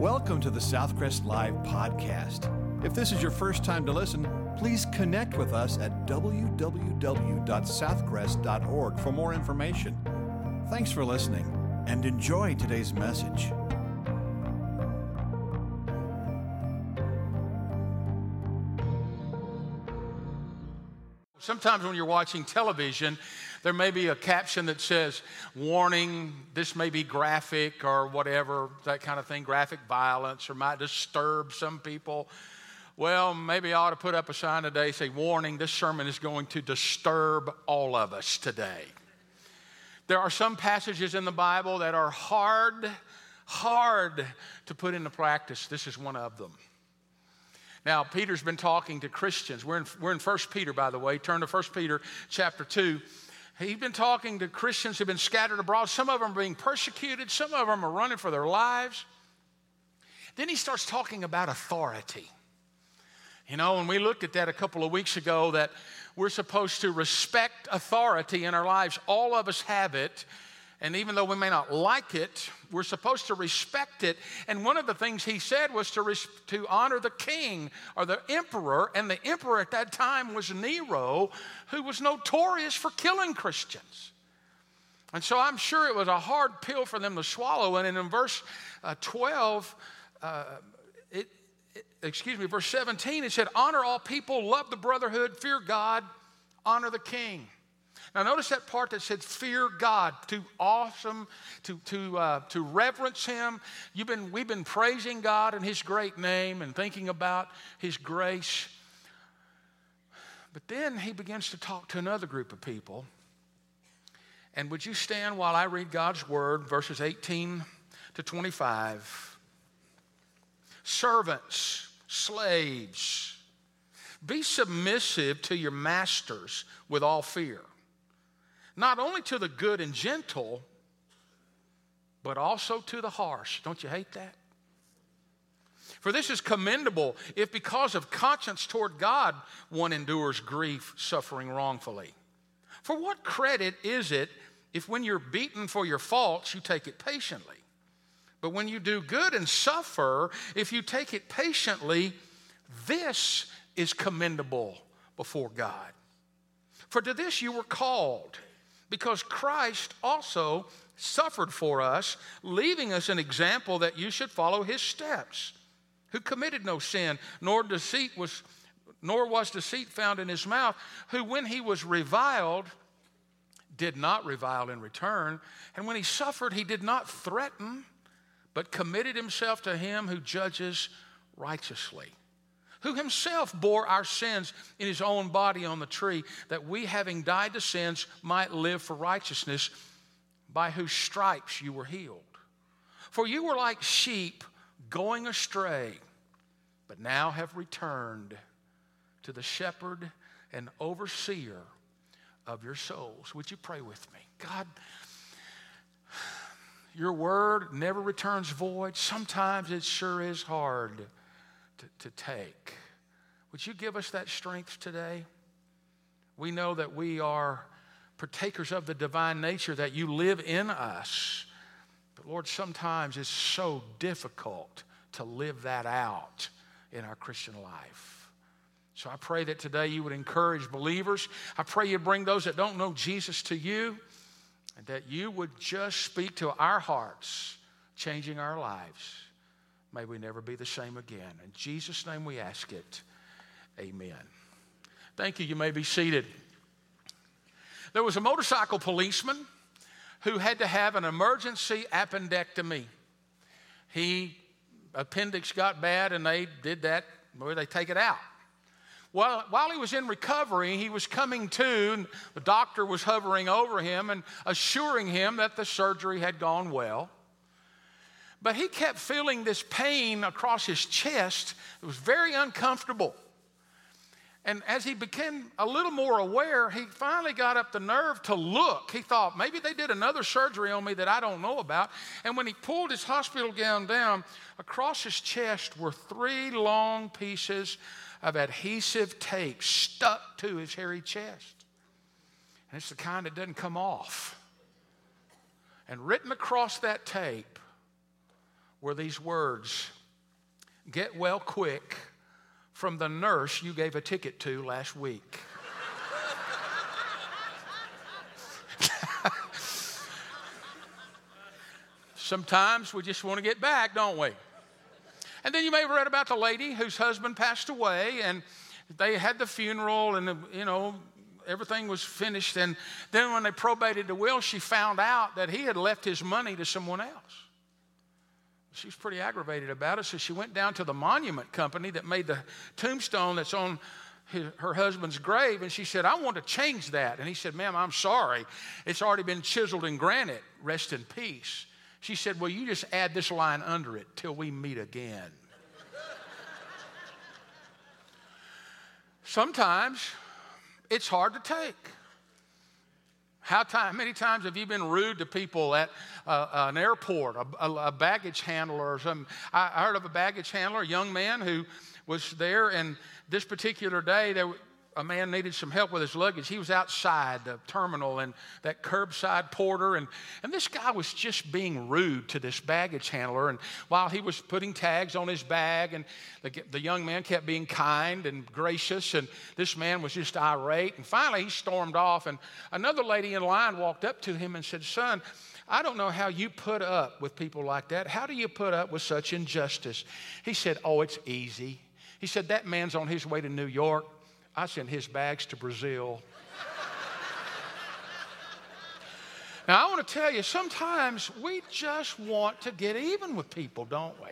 Welcome to the Southcrest Live podcast. If this is your first time to listen, please connect with us at www.southcrest.org for more information. Thanks for listening and enjoy today's message. Sometimes when you're watching television, there may be a caption that says, warning, this may be graphic or whatever, that kind of thing, graphic violence, or might disturb some people. Well, maybe I ought to put up a sign today say, warning, this sermon is going to disturb all of us today. There are some passages in the Bible that are hard, hard to put into practice. This is one of them. Now, Peter's been talking to Christians. We're in, we're in 1 Peter, by the way. Turn to 1 Peter chapter 2. He's been talking to Christians who've been scattered abroad. Some of them are being persecuted, some of them are running for their lives. Then he starts talking about authority. You know, and we looked at that a couple of weeks ago that we're supposed to respect authority in our lives. All of us have it. And even though we may not like it, we're supposed to respect it. And one of the things he said was to, res- to honor the king or the emperor. And the emperor at that time was Nero, who was notorious for killing Christians. And so I'm sure it was a hard pill for them to swallow. And in verse uh, 12, uh, it, it, excuse me, verse 17, it said, Honor all people, love the brotherhood, fear God, honor the king. Now, notice that part that said, fear God, to awesome, to, to, uh, to reverence Him. You've been, we've been praising God in His great name and thinking about His grace. But then He begins to talk to another group of people. And would you stand while I read God's word, verses 18 to 25? Servants, slaves, be submissive to your masters with all fear not only to the good and gentle, but also to the harsh. Don't you hate that? For this is commendable if, because of conscience toward God, one endures grief, suffering wrongfully. For what credit is it if, when you're beaten for your faults, you take it patiently? But when you do good and suffer, if you take it patiently, this is commendable before God. For to this you were called because Christ also suffered for us, leaving us an example that you should follow his steps, who committed no sin, nor deceit was nor was deceit found in his mouth, who when he was reviled did not revile in return, and when he suffered he did not threaten, but committed himself to him who judges righteously who himself bore our sins in his own body on the tree, that we, having died to sins, might live for righteousness, by whose stripes you were healed. For you were like sheep going astray, but now have returned to the shepherd and overseer of your souls. Would you pray with me? God, your word never returns void. Sometimes it sure is hard to, to take. Would you give us that strength today? We know that we are partakers of the divine nature, that you live in us. But Lord, sometimes it's so difficult to live that out in our Christian life. So I pray that today you would encourage believers. I pray you bring those that don't know Jesus to you, and that you would just speak to our hearts, changing our lives. May we never be the same again. In Jesus' name we ask it. Amen. Thank you. You may be seated. There was a motorcycle policeman who had to have an emergency appendectomy. He appendix got bad and they did that where they take it out. Well, while he was in recovery, he was coming to, and the doctor was hovering over him and assuring him that the surgery had gone well. But he kept feeling this pain across his chest. It was very uncomfortable. And as he became a little more aware, he finally got up the nerve to look. He thought, maybe they did another surgery on me that I don't know about. And when he pulled his hospital gown down, across his chest were three long pieces of adhesive tape stuck to his hairy chest. And it's the kind that doesn't come off. And written across that tape were these words Get well quick from the nurse you gave a ticket to last week. Sometimes we just want to get back, don't we? And then you may have read about the lady whose husband passed away, and they had the funeral, and you know everything was finished. And then when they probated the will, she found out that he had left his money to someone else. She was pretty aggravated about it, so she went down to the monument company that made the tombstone that's on his, her husband's grave, and she said, I want to change that. And he said, Ma'am, I'm sorry. It's already been chiseled in granite. Rest in peace. She said, Well, you just add this line under it till we meet again. Sometimes it's hard to take. How time, many times have you been rude to people at uh, an airport, a, a, a, baggage handler or something? I heard of a baggage handler, a young man who was there, and this particular day, there, a man needed some help with his luggage. He was outside the terminal and that curbside porter, and, and this guy was just being rude to this baggage handler. And while he was putting tags on his bag, and the, the young man kept being kind and gracious, and this man was just irate. And finally, he stormed off, and another lady in line walked up to him and said, Son, I don't know how you put up with people like that. How do you put up with such injustice? He said, Oh, it's easy. He said, That man's on his way to New York. I sent his bags to Brazil. now, I want to tell you, sometimes we just want to get even with people, don't we?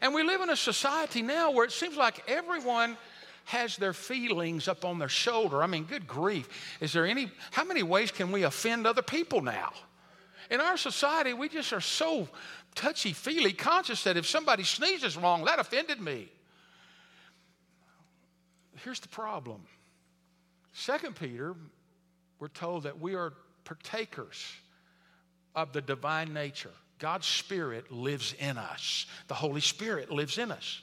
And we live in a society now where it seems like everyone has their feelings up on their shoulder. I mean, good grief. Is there any, how many ways can we offend other people now? In our society, we just are so touchy feely conscious that if somebody sneezes wrong, that offended me here's the problem. Second Peter, we're told that we are partakers of the divine nature. God's Spirit lives in us. The Holy Spirit lives in us.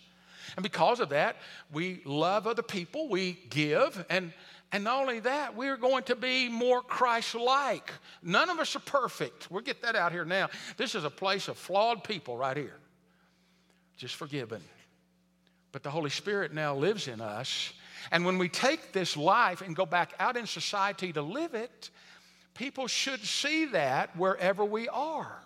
And because of that, we love other people, we give, and, and not only that, we're going to be more Christ like. None of us are perfect. We'll get that out here now. This is a place of flawed people right here, just forgiven. But the Holy Spirit now lives in us, and when we take this life and go back out in society to live it, people should see that wherever we are.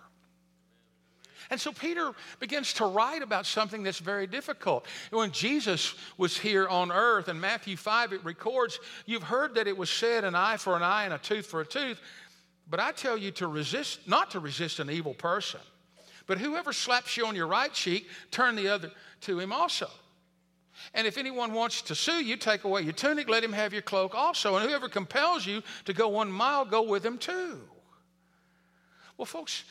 And so Peter begins to write about something that's very difficult. When Jesus was here on earth in Matthew 5, it records, You've heard that it was said, an eye for an eye and a tooth for a tooth. But I tell you to resist, not to resist an evil person. But whoever slaps you on your right cheek, turn the other to him also. And if anyone wants to sue you, take away your tunic, let him have your cloak also. And whoever compels you to go one mile, go with him too. Well, folks,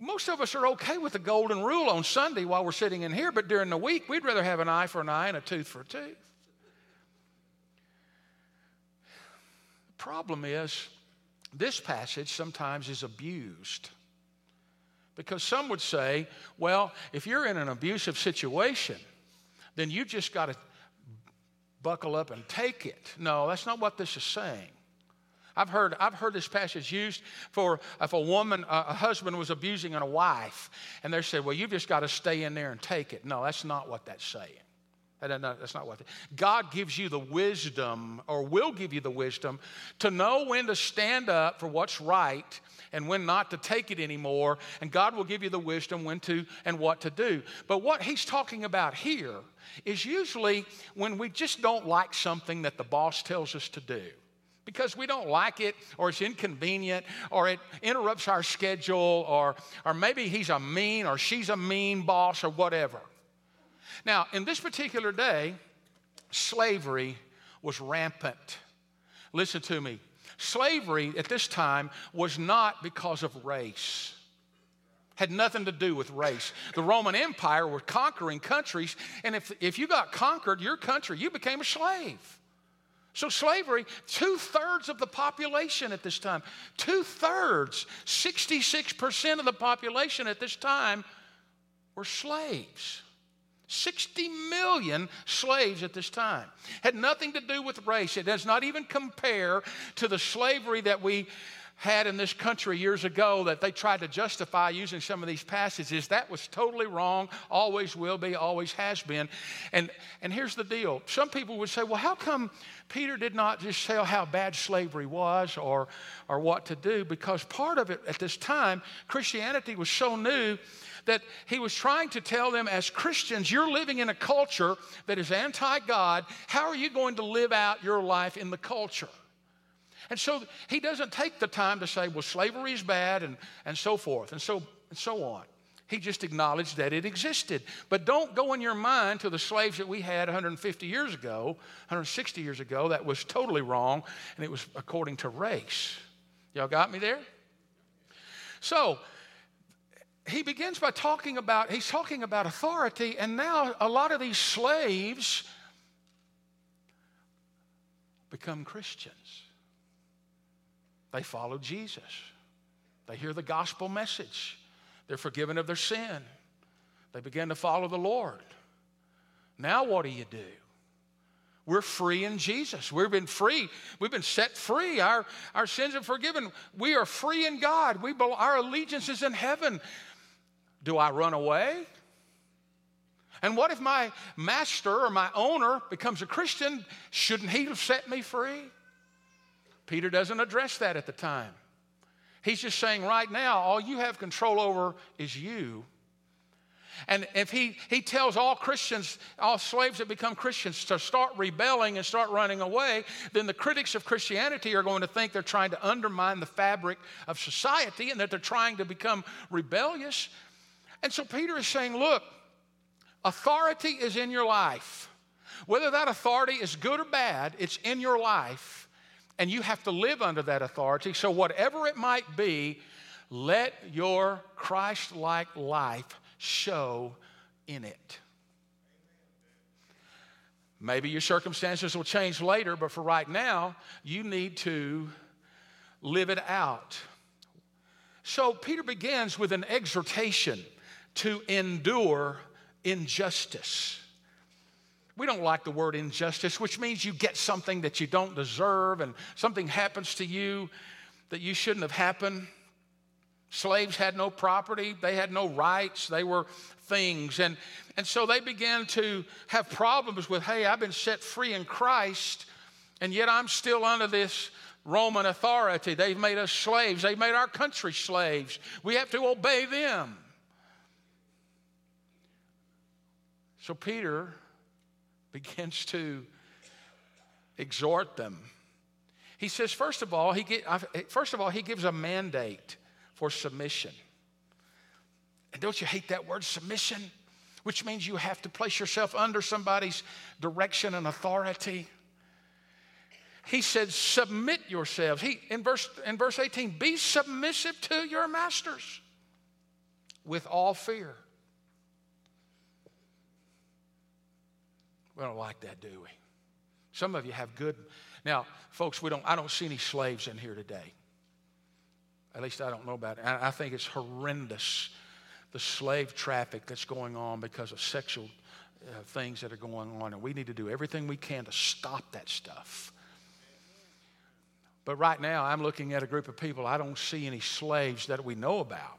most of us are okay with the golden rule on Sunday while we're sitting in here, but during the week, we'd rather have an eye for an eye and a tooth for a tooth. The problem is, this passage sometimes is abused. Because some would say, well, if you're in an abusive situation, then you just got to buckle up and take it. No, that's not what this is saying. I've heard, I've heard this passage used for if a woman, a husband was abusing a wife, and they said, well, you've just got to stay in there and take it. No, that's not what that's saying. That's not what. God gives you the wisdom, or will give you the wisdom, to know when to stand up for what's right and when not to take it anymore. And God will give you the wisdom when to and what to do. But what He's talking about here is usually when we just don't like something that the boss tells us to do because we don't like it or it's inconvenient or it interrupts our schedule or, or maybe he's a mean or she's a mean boss or whatever. Now, in this particular day, slavery was rampant. Listen to me. Slavery at this time was not because of race had nothing to do with race. The Roman Empire was conquering countries, and if, if you got conquered, your country, you became a slave. So, slavery, two thirds of the population at this time, two thirds, 66% of the population at this time were slaves. 60 million slaves at this time. Had nothing to do with race. It does not even compare to the slavery that we had in this country years ago that they tried to justify using some of these passages. That was totally wrong, always will be, always has been. And, and here's the deal some people would say, well, how come Peter did not just tell how bad slavery was or, or what to do? Because part of it at this time, Christianity was so new that he was trying to tell them as Christians, you're living in a culture that is anti God. How are you going to live out your life in the culture? And so he doesn't take the time to say, well, slavery is bad and, and so forth and so, and so on. He just acknowledged that it existed. But don't go in your mind to the slaves that we had 150 years ago, 160 years ago. That was totally wrong, and it was according to race. Y'all got me there? So, he begins by talking about, he's talking about authority, and now a lot of these slaves become Christians. They follow Jesus. They hear the gospel message. They're forgiven of their sin. They begin to follow the Lord. Now, what do you do? We're free in Jesus. We've been free. We've been set free. Our, our sins are forgiven. We are free in God. We, our allegiance is in heaven. Do I run away? And what if my master or my owner becomes a Christian? Shouldn't he have set me free? Peter doesn't address that at the time. He's just saying, right now, all you have control over is you. And if he, he tells all Christians, all slaves that become Christians to start rebelling and start running away, then the critics of Christianity are going to think they're trying to undermine the fabric of society and that they're trying to become rebellious. And so Peter is saying, look, authority is in your life. Whether that authority is good or bad, it's in your life and you have to live under that authority. So, whatever it might be, let your Christ like life show in it. Maybe your circumstances will change later, but for right now, you need to live it out. So, Peter begins with an exhortation to endure injustice. We don't like the word injustice, which means you get something that you don't deserve and something happens to you that you shouldn't have happened. Slaves had no property, they had no rights, they were things. And, and so they began to have problems with hey, I've been set free in Christ, and yet I'm still under this Roman authority. They've made us slaves, they've made our country slaves. We have to obey them. So Peter begins to exhort them. He says, first of all, he get, first of all, he gives a mandate for submission. And don't you hate that word, submission? Which means you have to place yourself under somebody's direction and authority. He said, submit yourselves. He, in, verse, in verse 18, be submissive to your masters with all fear. We don't like that, do we? Some of you have good. Now, folks, we don't. I don't see any slaves in here today. At least I don't know about it. I, think it's horrendous the slave traffic that's going on because of sexual uh, things that are going on, and we need to do everything we can to stop that stuff. But right now, I'm looking at a group of people. I don't see any slaves that we know about.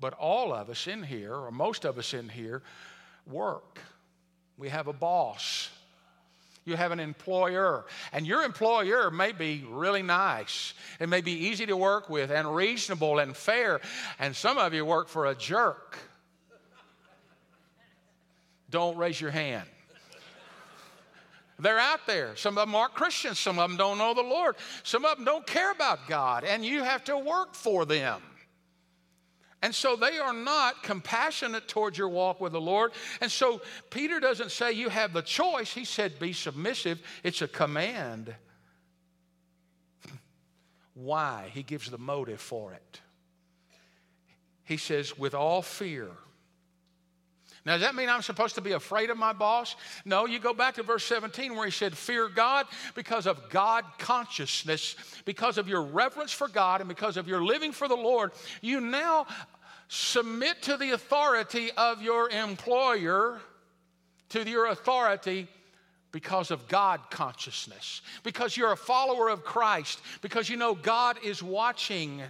But all of us in here, or most of us in here, work. We have a boss. You have an employer. And your employer may be really nice. It may be easy to work with and reasonable and fair. And some of you work for a jerk. Don't raise your hand. They're out there. Some of them aren't Christians. Some of them don't know the Lord. Some of them don't care about God. And you have to work for them. And so they are not compassionate towards your walk with the Lord. And so Peter doesn't say you have the choice. He said be submissive. It's a command. Why? He gives the motive for it. He says, with all fear. Now, does that mean I'm supposed to be afraid of my boss? No, you go back to verse 17 where he said, Fear God because of God consciousness, because of your reverence for God, and because of your living for the Lord. You now submit to the authority of your employer, to your authority because of God consciousness, because you're a follower of Christ, because you know God is watching.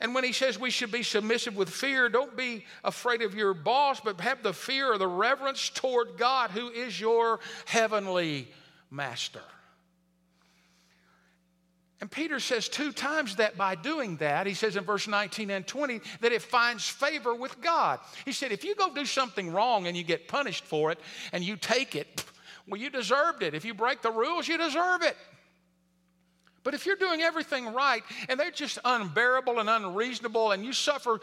And when he says we should be submissive with fear, don't be afraid of your boss, but have the fear or the reverence toward God, who is your heavenly master. And Peter says two times that by doing that, he says in verse 19 and 20, that it finds favor with God. He said, if you go do something wrong and you get punished for it and you take it, well, you deserved it. If you break the rules, you deserve it. But if you're doing everything right and they're just unbearable and unreasonable and you suffer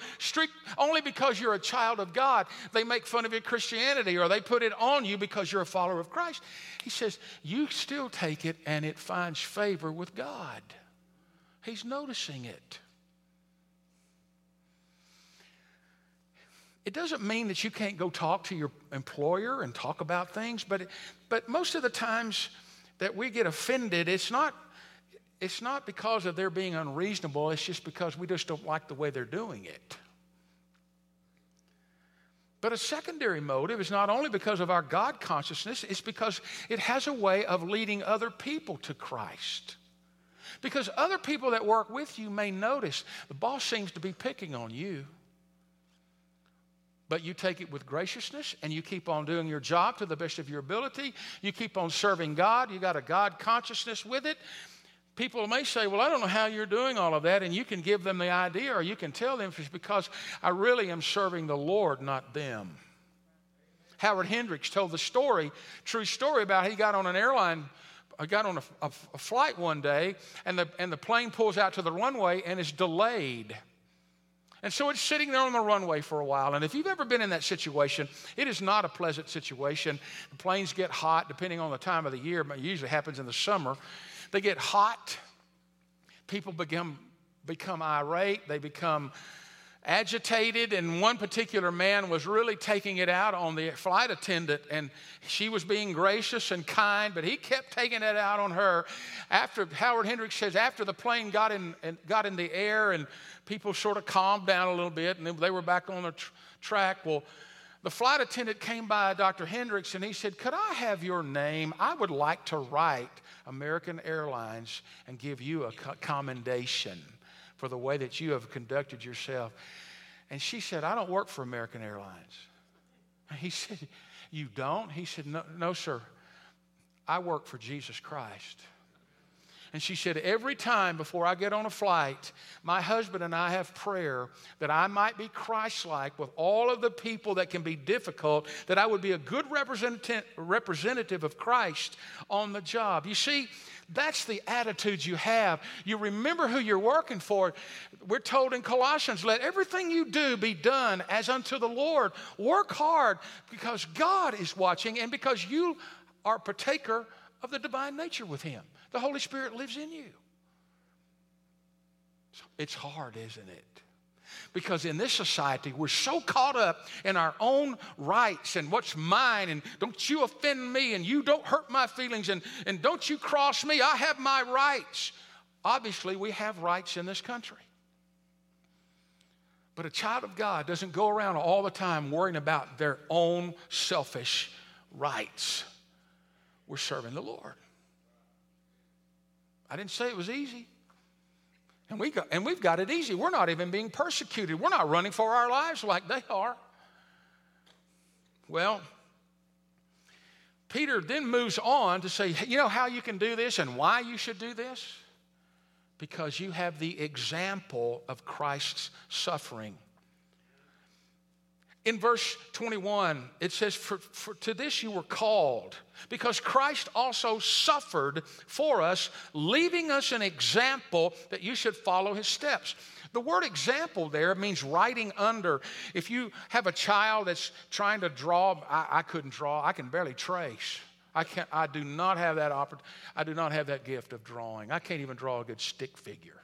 only because you're a child of God, they make fun of your Christianity or they put it on you because you're a follower of Christ. He says, you still take it and it finds favor with God. He's noticing it. It doesn't mean that you can't go talk to your employer and talk about things, but, but most of the times that we get offended, it's not it's not because of their being unreasonable, it's just because we just don't like the way they're doing it. But a secondary motive is not only because of our God consciousness, it's because it has a way of leading other people to Christ. Because other people that work with you may notice the boss seems to be picking on you. But you take it with graciousness and you keep on doing your job to the best of your ability. You keep on serving God. You got a God consciousness with it people may say, Well, I don't know how you're doing all of that. And you can give them the idea or you can tell them it's because I really am serving the Lord, not them. Howard Hendricks told the story, true story about he got on an airline. I uh, got on a, a, a flight one day, and the, and the plane pulls out to the runway and is delayed. And so it's sitting there on the runway for a while. And if you've ever been in that situation, it is not a pleasant situation. The planes get hot depending on the time of the year, but it usually happens in the summer. They get hot. People become, become irate. They become agitated. And one particular man was really taking it out on the flight attendant. And she was being gracious and kind, but he kept taking it out on her. After Howard Hendricks says, after the plane got in, got in the air and people sort of calmed down a little bit and they were back on the tr- track, well, the flight attendant came by Dr. Hendricks and he said, Could I have your name? I would like to write American Airlines and give you a commendation for the way that you have conducted yourself. And she said, I don't work for American Airlines. He said, You don't? He said, No, no sir. I work for Jesus Christ. And she said, Every time before I get on a flight, my husband and I have prayer that I might be Christ like with all of the people that can be difficult, that I would be a good representative of Christ on the job. You see, that's the attitude you have. You remember who you're working for. We're told in Colossians, let everything you do be done as unto the Lord. Work hard because God is watching and because you are partaker of the divine nature with Him. The Holy Spirit lives in you. It's hard, isn't it? Because in this society, we're so caught up in our own rights and what's mine, and don't you offend me, and you don't hurt my feelings, and, and don't you cross me, I have my rights. Obviously, we have rights in this country. But a child of God doesn't go around all the time worrying about their own selfish rights. We're serving the Lord. I didn't say it was easy. And, we got, and we've got it easy. We're not even being persecuted. We're not running for our lives like they are. Well, Peter then moves on to say, you know how you can do this and why you should do this? Because you have the example of Christ's suffering. In verse 21, it says, for, for, To this you were called, because Christ also suffered for us, leaving us an example that you should follow his steps. The word example there means writing under. If you have a child that's trying to draw, I, I couldn't draw, I can barely trace. I, can't, I do not have that oppor- I do not have that gift of drawing. I can't even draw a good stick figure.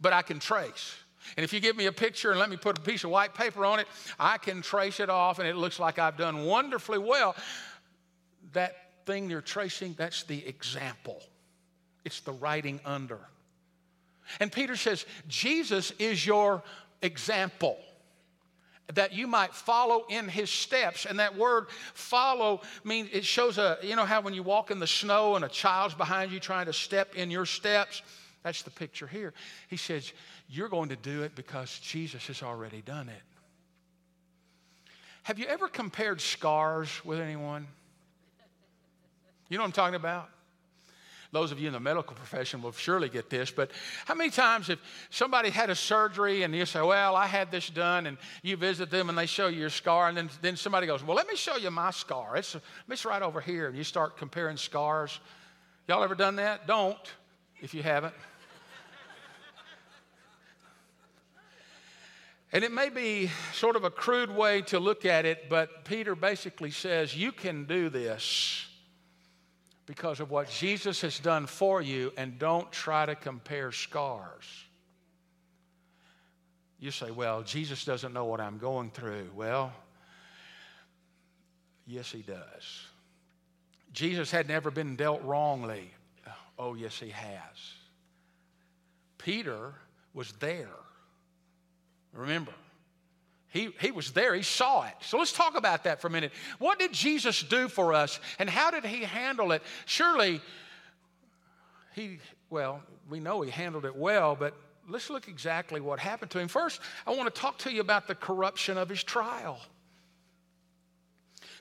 But I can trace. And if you give me a picture and let me put a piece of white paper on it, I can trace it off and it looks like I've done wonderfully well. That thing you're tracing, that's the example, it's the writing under. And Peter says, Jesus is your example. that you might follow in his steps. And that word follow means it shows a, you know how when you walk in the snow and a child's behind you trying to step in your steps? That's the picture here. He says, You're going to do it because Jesus has already done it. Have you ever compared scars with anyone? You know what I'm talking about? Those of you in the medical profession will surely get this, but how many times if somebody had a surgery and you say, Well, I had this done, and you visit them and they show you your scar, and then, then somebody goes, Well, let me show you my scar. It's, it's right over here. And you start comparing scars. Y'all ever done that? Don't, if you haven't. And it may be sort of a crude way to look at it, but Peter basically says, You can do this because of what Jesus has done for you, and don't try to compare scars. You say, Well, Jesus doesn't know what I'm going through. Well, yes, he does. Jesus had never been dealt wrongly. Oh, yes, he has. Peter was there. Remember, he, he was there, he saw it. So let's talk about that for a minute. What did Jesus do for us, and how did he handle it? Surely, he, well, we know he handled it well, but let's look exactly what happened to him. First, I want to talk to you about the corruption of his trial.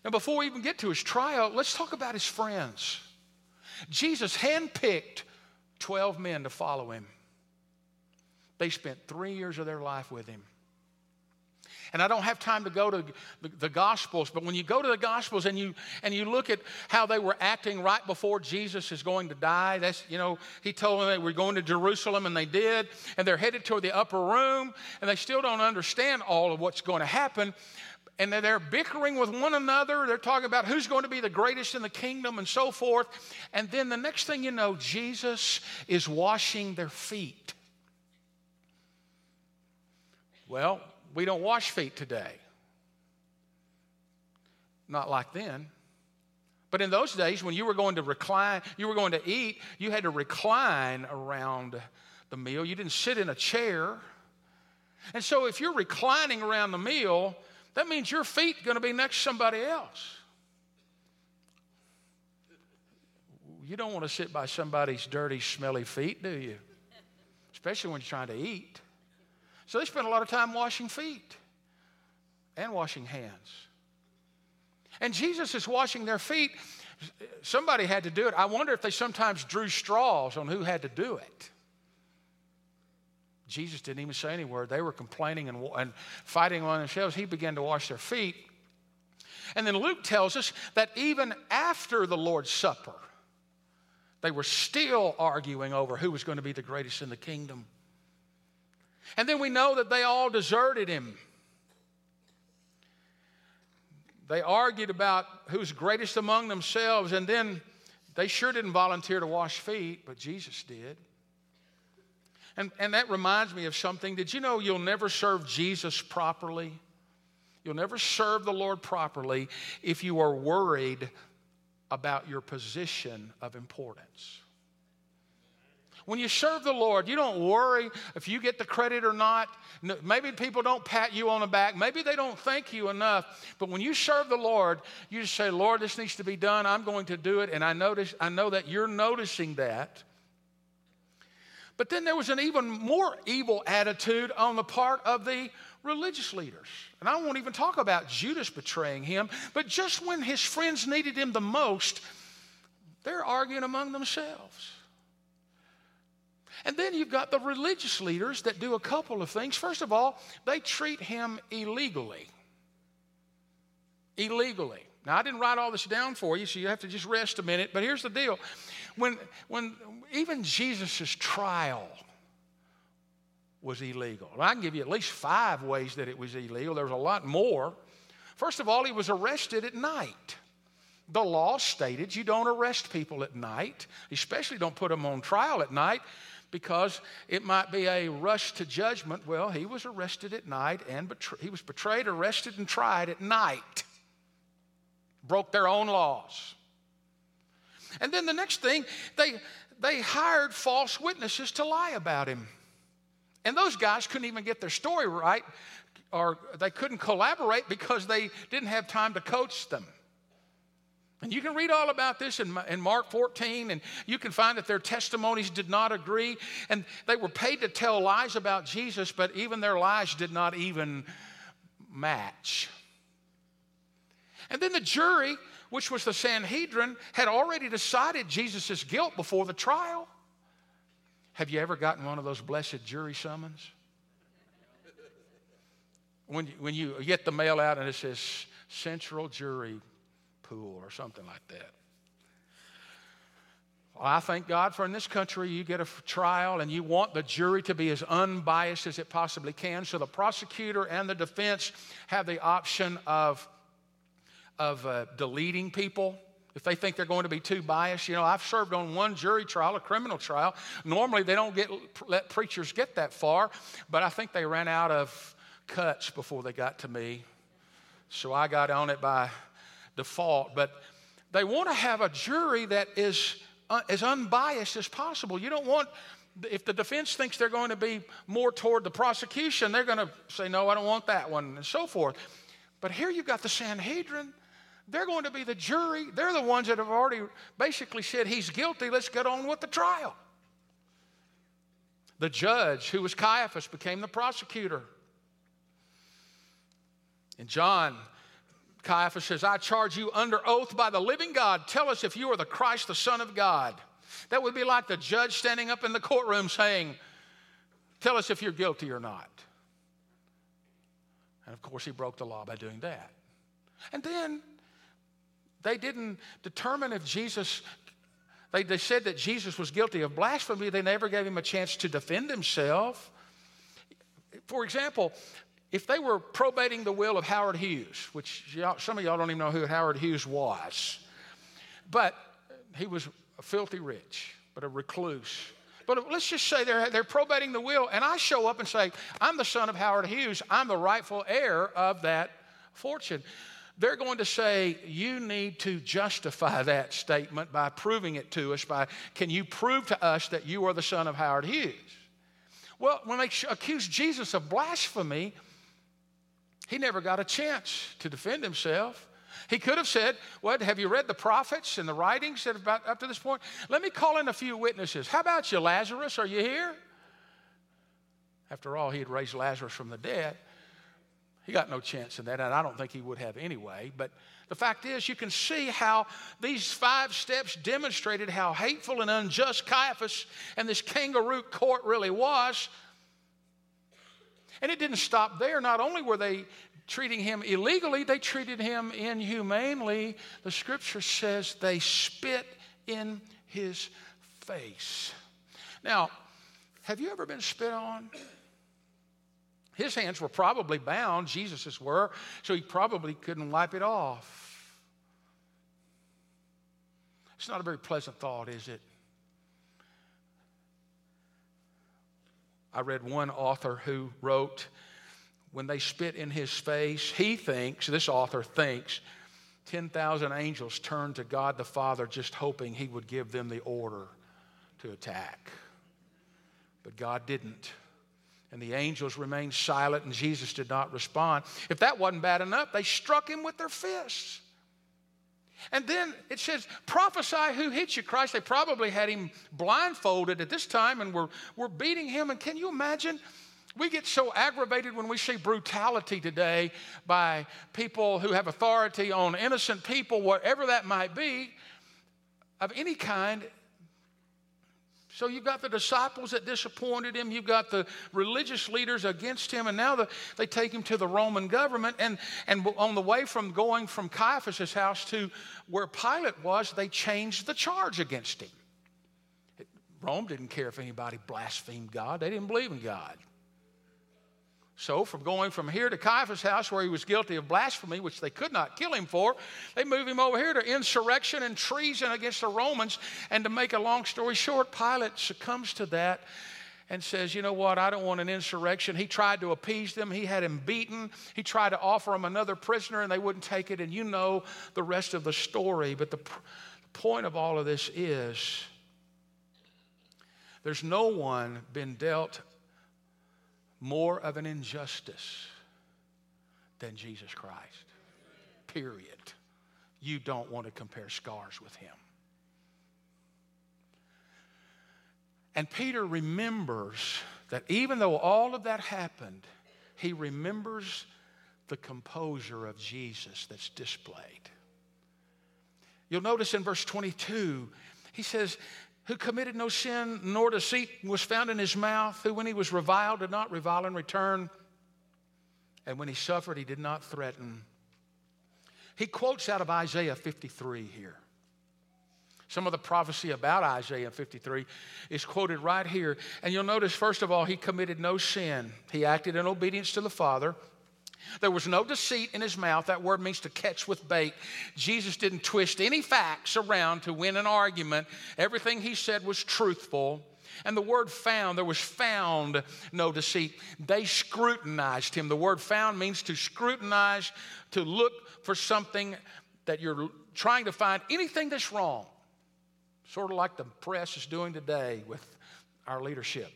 Now, before we even get to his trial, let's talk about his friends. Jesus handpicked 12 men to follow him. They spent three years of their life with him. And I don't have time to go to the, the, Gospels, but when you go to the Gospels and you and you look at how they were acting right before Jesus is going to die, that's you know, he told them they were going to Jerusalem and they did, and they're headed toward the upper room, and they still don't understand all of what's going to happen. And they're bickering with one another. They're talking about who's going to be the greatest in the kingdom and so forth. And then the next thing you know, Jesus is washing their feet. Well, we don't wash feet today. Not like then. But in those days, when you were going to recline, you were going to eat, you had to recline around the meal. You didn't sit in a chair. And so if you're reclining around the meal, that means your feet are going to be next to somebody else. You don't want to sit by somebody's dirty, smelly feet, do you? Especially when you're trying to eat. So they spent a lot of time washing feet and washing hands. And Jesus is washing their feet. Somebody had to do it. I wonder if they sometimes drew straws on who had to do it. Jesus didn't even say any word. They were complaining and, and fighting among themselves. He began to wash their feet. And then Luke tells us that even after the Lord's Supper, they were still arguing over who was going to be the greatest in the kingdom. And then we know that they all deserted him. They argued about who's greatest among themselves, and then they sure didn't volunteer to wash feet, but Jesus did. And, and that reminds me of something. Did you know you'll never serve Jesus properly? You'll never serve the Lord properly if you are worried about your position of importance. When you serve the Lord, you don't worry if you get the credit or not. Maybe people don't pat you on the back. Maybe they don't thank you enough. But when you serve the Lord, you just say, Lord, this needs to be done. I'm going to do it. And I notice, I know that you're noticing that. But then there was an even more evil attitude on the part of the religious leaders. And I won't even talk about Judas betraying him, but just when his friends needed him the most, they're arguing among themselves. And then you've got the religious leaders that do a couple of things. First of all, they treat him illegally. Illegally. Now, I didn't write all this down for you, so you have to just rest a minute. But here's the deal when, when even Jesus' trial was illegal, I can give you at least five ways that it was illegal. There was a lot more. First of all, he was arrested at night. The law stated you don't arrest people at night, especially don't put them on trial at night because it might be a rush to judgment. Well, he was arrested at night and betray- he was betrayed, arrested, and tried at night. Broke their own laws. And then the next thing, they, they hired false witnesses to lie about him. And those guys couldn't even get their story right or they couldn't collaborate because they didn't have time to coach them. And you can read all about this in, in, Mark 14, and you can find that their testimonies did not agree. And they were paid to tell lies about Jesus, but even their lies did not even match. And then the jury, which was the Sanhedrin, had already decided Jesus' guilt before the trial. Have you ever gotten one of those blessed jury summons? When when you get the mail out and it says Central Jury Pool or something like that. Well, I thank God for in this country you get a trial and you want the jury to be as unbiased as it possibly can. So the prosecutor and the defense have the option of, of uh, deleting people if they think they're going to be too biased. You know, I've served on one jury trial, a criminal trial. Normally, they don't get, let preachers get that far, but I think they ran out of cuts before they got to me. So I got on it by default. But they want to have a jury that is uh, as unbiased as possible. You don't want, if the defense thinks they're going to be more toward the prosecution, they're going to say, no, I don't want that one, and so forth. But here you've got the Sanhedrin. They're going to be the jury. They're the ones that have already basically said he's guilty. Let's get on with the trial. The judge, who was Caiaphas, became the prosecutor. And John, Caiaphas says, I charge you under oath by the living God. Tell us if you are the Christ, the Son of God. That would be like the judge standing up in the courtroom saying, Tell us if you're guilty or not. And of course, he broke the law by doing that. And then they didn't determine if Jesus, they, they said that Jesus was guilty of blasphemy. They never gave him a chance to defend himself. For example, if they were probating the will of Howard Hughes, which some of y'all don't even know who Howard Hughes was, but he was filthy rich, but a recluse. But let's just say they're, they're probating the will, and I show up and say, I'm the son of Howard Hughes, I'm the rightful heir of that fortune. They're going to say, You need to justify that statement by proving it to us. By, can you prove to us that you are the son of Howard Hughes? Well, when they accuse Jesus of blasphemy, he never got a chance to defend himself. He could have said, What, have you read the prophets and the writings that about up to this point? Let me call in a few witnesses. How about you, Lazarus? Are you here? After all, he had raised Lazarus from the dead. He got no chance in that, and I don't think he would have anyway. But the fact is, you can see how these five steps demonstrated how hateful and unjust Caiaphas and this kangaroo court really was. And it didn't stop there. Not only were they treating him illegally, they treated him inhumanely. The scripture says they spit in his face. Now, have you ever been spit on? His hands were probably bound, Jesus's were, so he probably couldn't wipe it off. It's not a very pleasant thought, is it? I read one author who wrote, when they spit in his face, he thinks, this author thinks, 10,000 angels turned to God the Father just hoping he would give them the order to attack. But God didn't. And the angels remained silent, and Jesus did not respond. If that wasn't bad enough, they struck him with their fists. And then it says, prophesy who hit you, Christ. They probably had him blindfolded at this time and were, were beating him. And can you imagine? We get so aggravated when we see brutality today by people who have authority on innocent people, whatever that might be, of any kind. So you've got the disciples that disappointed him, you've got the religious leaders against him, and now the, they take him to the Roman government. And, and on the way from going from Caiaphas' house to where Pilate was, they changed the charge against him. Rome didn't care if anybody blasphemed God, they didn't believe in God. So, from going from here to Caiaphas' house, where he was guilty of blasphemy, which they could not kill him for, they move him over here to insurrection and treason against the Romans. And to make a long story short, Pilate succumbs to that and says, You know what? I don't want an insurrection. He tried to appease them, he had him beaten. He tried to offer them another prisoner, and they wouldn't take it. And you know the rest of the story. But the, the point of all of this is there's no one been dealt more of an injustice than Jesus Christ. Period. You don't want to compare scars with him. And Peter remembers that even though all of that happened, he remembers the composure of Jesus that's displayed. You'll notice in verse 22, he says, Who committed no sin, nor deceit was found in his mouth, who when he was reviled did not revile in return, and when he suffered, he did not threaten. He quotes out of Isaiah 53 here. Some of the prophecy about Isaiah 53 is quoted right here. And you'll notice, first of all, he committed no sin. He acted in obedience to the Father. There was no deceit in his mouth. That word means to catch with bait. Jesus didn't twist any facts around to win an argument. Everything he said was truthful. And the word found, there was found no deceit. They scrutinized him. The word found means to scrutinize, to look for something that you're trying to find anything that's wrong. Sort of like the press is doing today with our leadership.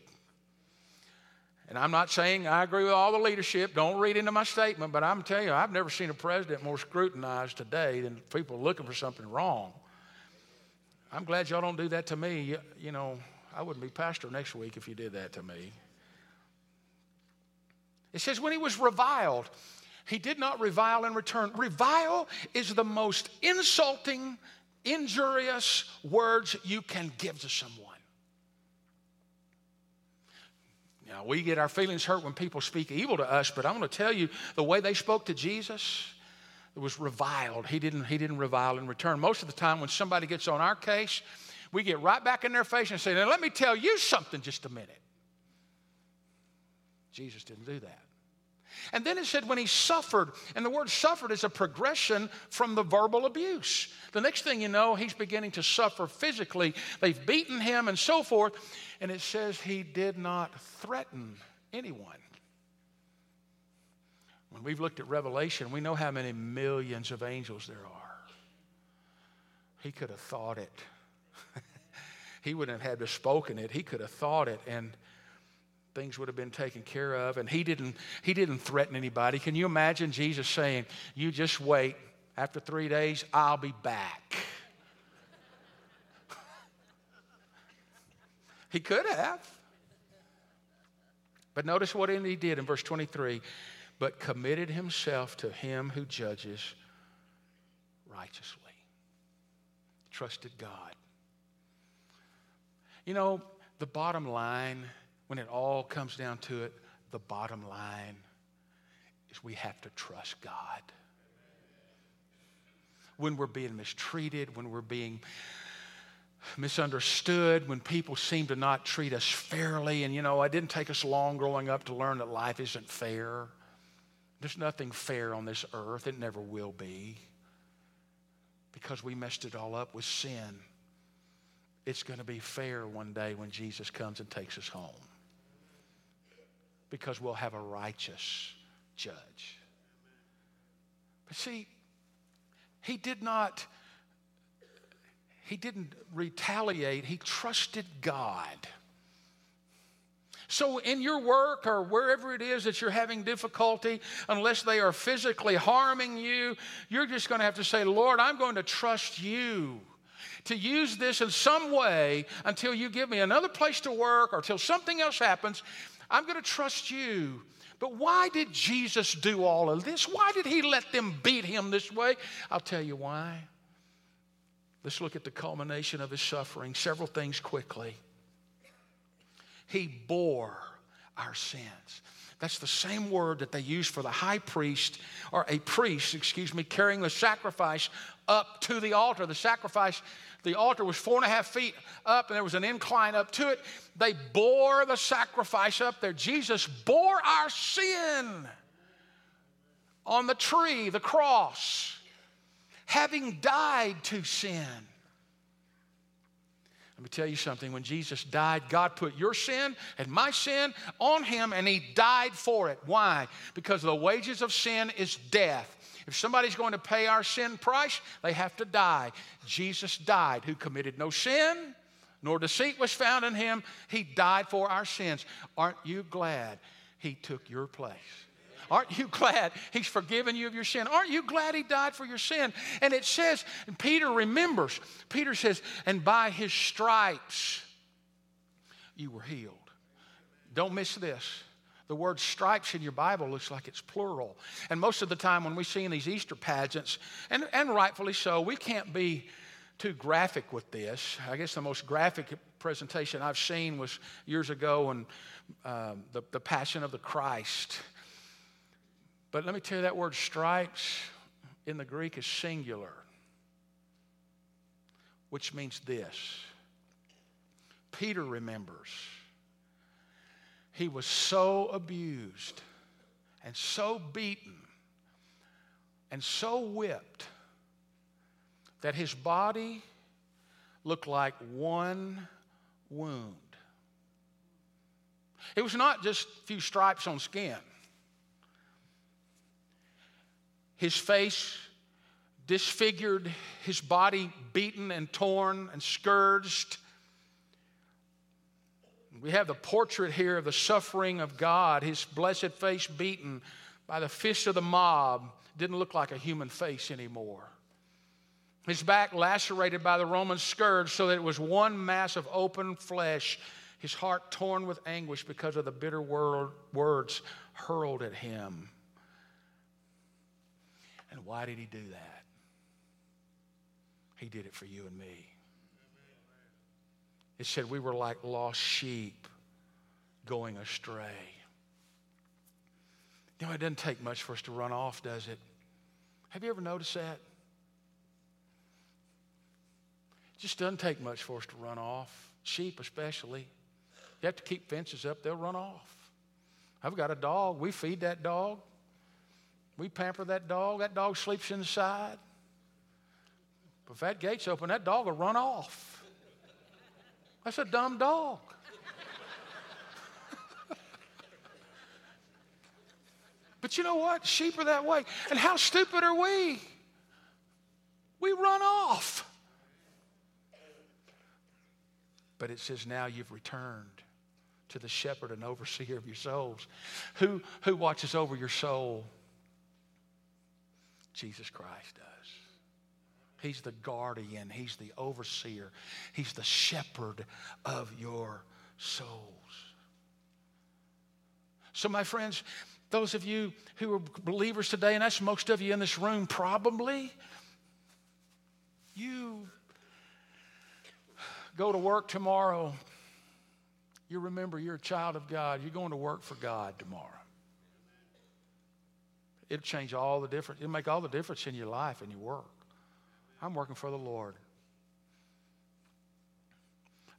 And I'm not saying I agree with all the leadership. Don't read into my statement, but I'm telling you, I've never seen a president more scrutinized today than people looking for something wrong. I'm glad y'all don't do that to me. You, know, I wouldn't be pastor next week if you did that to me. It says, when he was reviled, he did not revile in return. Revile is the most insulting, injurious words you can give to someone. Now, we get our feelings hurt when people speak evil to us, but I'm going to tell you the way they spoke to Jesus, was reviled. He didn't, he didn't revile in return. Most of the time, when somebody gets on our case, we get right back in their face and say, Now, let me tell you something just a minute. Jesus didn't do that. And then it said when he suffered, and the word suffered is a progression from the verbal abuse. The next thing you know, he's beginning to suffer physically. They've beaten him and so forth. And it says he did not threaten anyone. When we've looked at Revelation, we know how many millions of angels there are. He could have thought it. he wouldn't have had to spoken it. He could have thought it and things would have been taken care of. And he didn't, he didn't threaten anybody. Can you imagine Jesus saying, You just wait. After three days, I'll be back. He could have. But notice what he did in verse 23 but committed himself to him who judges righteously. Trusted God. You know, the bottom line, when it all comes down to it, the bottom line is we have to trust God. When we're being mistreated, when we're being misunderstood, when people seem to not treat us fairly. And you know, it didn't take us long growing up to learn that life isn't fair. There's nothing fair on this earth, it never will be. Because we messed it all up with sin. It's going to be fair one day when Jesus comes and takes us home. Because we'll have a righteous judge. But see, he did not he didn't retaliate, he trusted God. So, in your work or wherever it is that you're having difficulty, unless they are physically harming you, you're just going to have to say, Lord, I'm going to trust you to use this in some way until you give me another place to work or till something else happens. I'm going to trust you. But why did Jesus do all of this? Why did he let them beat him this way? I'll tell you why. Let's look at the culmination of his suffering. Several things quickly. He bore our sins. That's the same word that they use for the high priest, or a priest, excuse me, carrying the sacrifice up to the altar. The sacrifice, the altar was four and a half feet up, and there was an incline up to it. They bore the sacrifice up there. Jesus bore our sin on the tree, the cross having died to sin. Let me tell you something. When Jesus died, God put your sin and my sin on him and he died for it. Why? Because the wages of sin is death. If somebody's going to pay our sin price, they have to die. Jesus died, who committed no sin, nor deceit was found in him. He died for our sins. Aren't you glad he took your place? Aren't you glad He's forgiven you of your sin? Aren't you glad He died for your sin? And it says, and Peter remembers, Peter says, and by His stripes you were healed. Don't miss this. The word stripes in your Bible looks like it's plural. And most of the time when we see in these Easter pageants, and, and rightfully so, we can't be too graphic with this. I guess the most graphic presentation I've seen was years ago in um, the, the Passion of the Christ. But let me tell you that word stripes in the Greek is singular, which means this. Peter remembers he was so abused and so beaten and so whipped that his body looked like one wound. It was not just a few stripes on skin. His face disfigured, his body beaten and torn and scourged. We have the portrait here of the suffering of God, his blessed face beaten by the fist of the mob. Didn't look like a human face anymore. His back lacerated by the Roman scourge so that it was one mass of open flesh. His heart torn with anguish because of the bitter word, words hurled at him. And why did he do that? He did it for you and me. It said we were like lost sheep going astray. You know, it doesn't take much for us to run off, does it? Have you ever noticed that? It just doesn't take much for us to run off. Sheep, especially. You have to keep fences up, they'll run off. I've got a dog. We feed that dog. We pamper that dog. That dog sleeps inside. But if that gate's open, that dog will run off. That's a dumb dog. but you know what? Sheep are that way. And how stupid are we? We run off. But it says, now you've returned to the shepherd and overseer of your souls. Who, who watches over your soul? Jesus Christ does. He's the guardian, He's the overseer, He's the shepherd of your souls. So, my friends, those of you who are believers today, and that's most of you in this room probably, you go to work tomorrow, you remember you're a child of God. You're going to work for God tomorrow. It'll change all the difference. It'll make all the difference in your life and your work. I'm working for the Lord.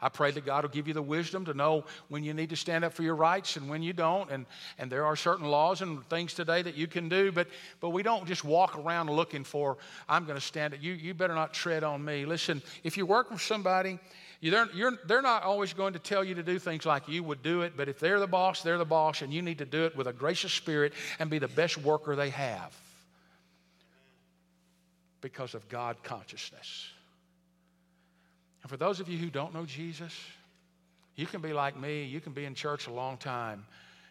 I pray that God will give you the wisdom to know when you need to stand up for your rights and when you don't. And, and there are certain laws and things today that you can do, but, but we don't just walk around looking for, I'm going to stand it. You, you better not tread on me. Listen, if you're working for somebody, they're, they're not always going to tell you to do things like you would do it, but if they're the boss, they're the boss, and you need to do it with a gracious spirit and be the best worker they have because of God consciousness. And for those of you who don't know Jesus, you can be like me. You can be in church a long time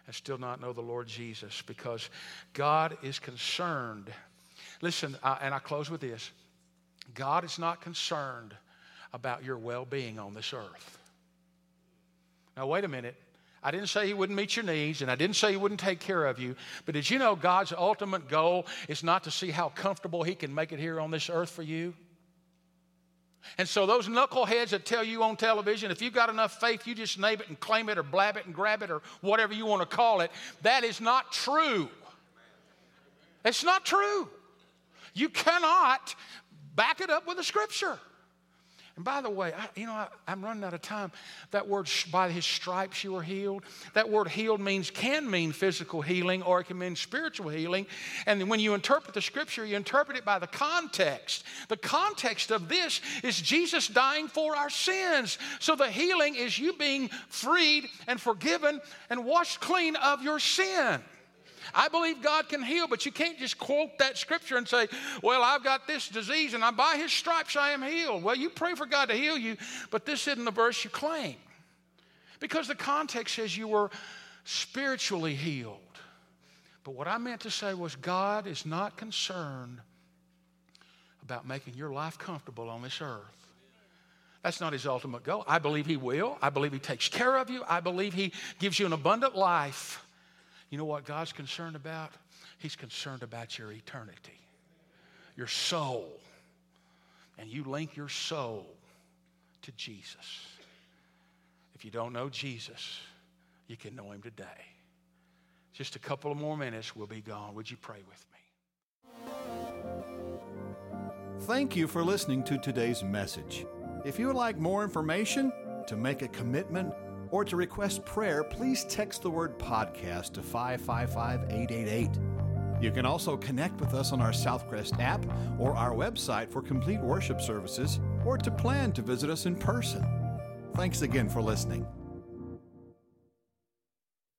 and still not know the Lord Jesus because God is concerned. Listen, uh, and I close with this God is not concerned about your well being on this earth. Now, wait a minute. I didn't say he wouldn't meet your needs, and I didn't say he wouldn't take care of you. But did you know God's ultimate goal is not to see how comfortable he can make it here on this earth for you? And so, those knuckleheads that tell you on television, if you've got enough faith, you just name it and claim it or blab it and grab it or whatever you want to call it, that is not true. It's not true. You cannot back it up with a scripture. And by the way, I, you know, I, am running out of time. That word, by his stripes you were healed, that word healed means, can mean physical healing or it can mean spiritual healing. And when you interpret the scripture, you interpret it by the context. The context of this is Jesus dying for our sins. So the healing is you being freed and forgiven and washed clean of your sin. I believe God can heal, but you can't just quote that scripture and say, Well, I've got this disease and I, by his stripes I am healed. Well, you pray for God to heal you, but this isn't the verse you claim. Because the context says you were spiritually healed. But what I meant to say was God is not concerned about making your life comfortable on this earth. That's not his ultimate goal. I believe he will. I believe he takes care of you. I believe he gives you an abundant life. You know what God's concerned about? He's concerned about your eternity, your soul. And you link your soul to Jesus. If you don't know Jesus, you can know him today. Just a couple of more minutes, we'll be gone. Would you pray with me? Thank you for listening to today's message. If you would like more information, to make a commitment, or to request prayer, please text the word podcast to 555 888. You can also connect with us on our Southcrest app or our website for complete worship services or to plan to visit us in person. Thanks again for listening.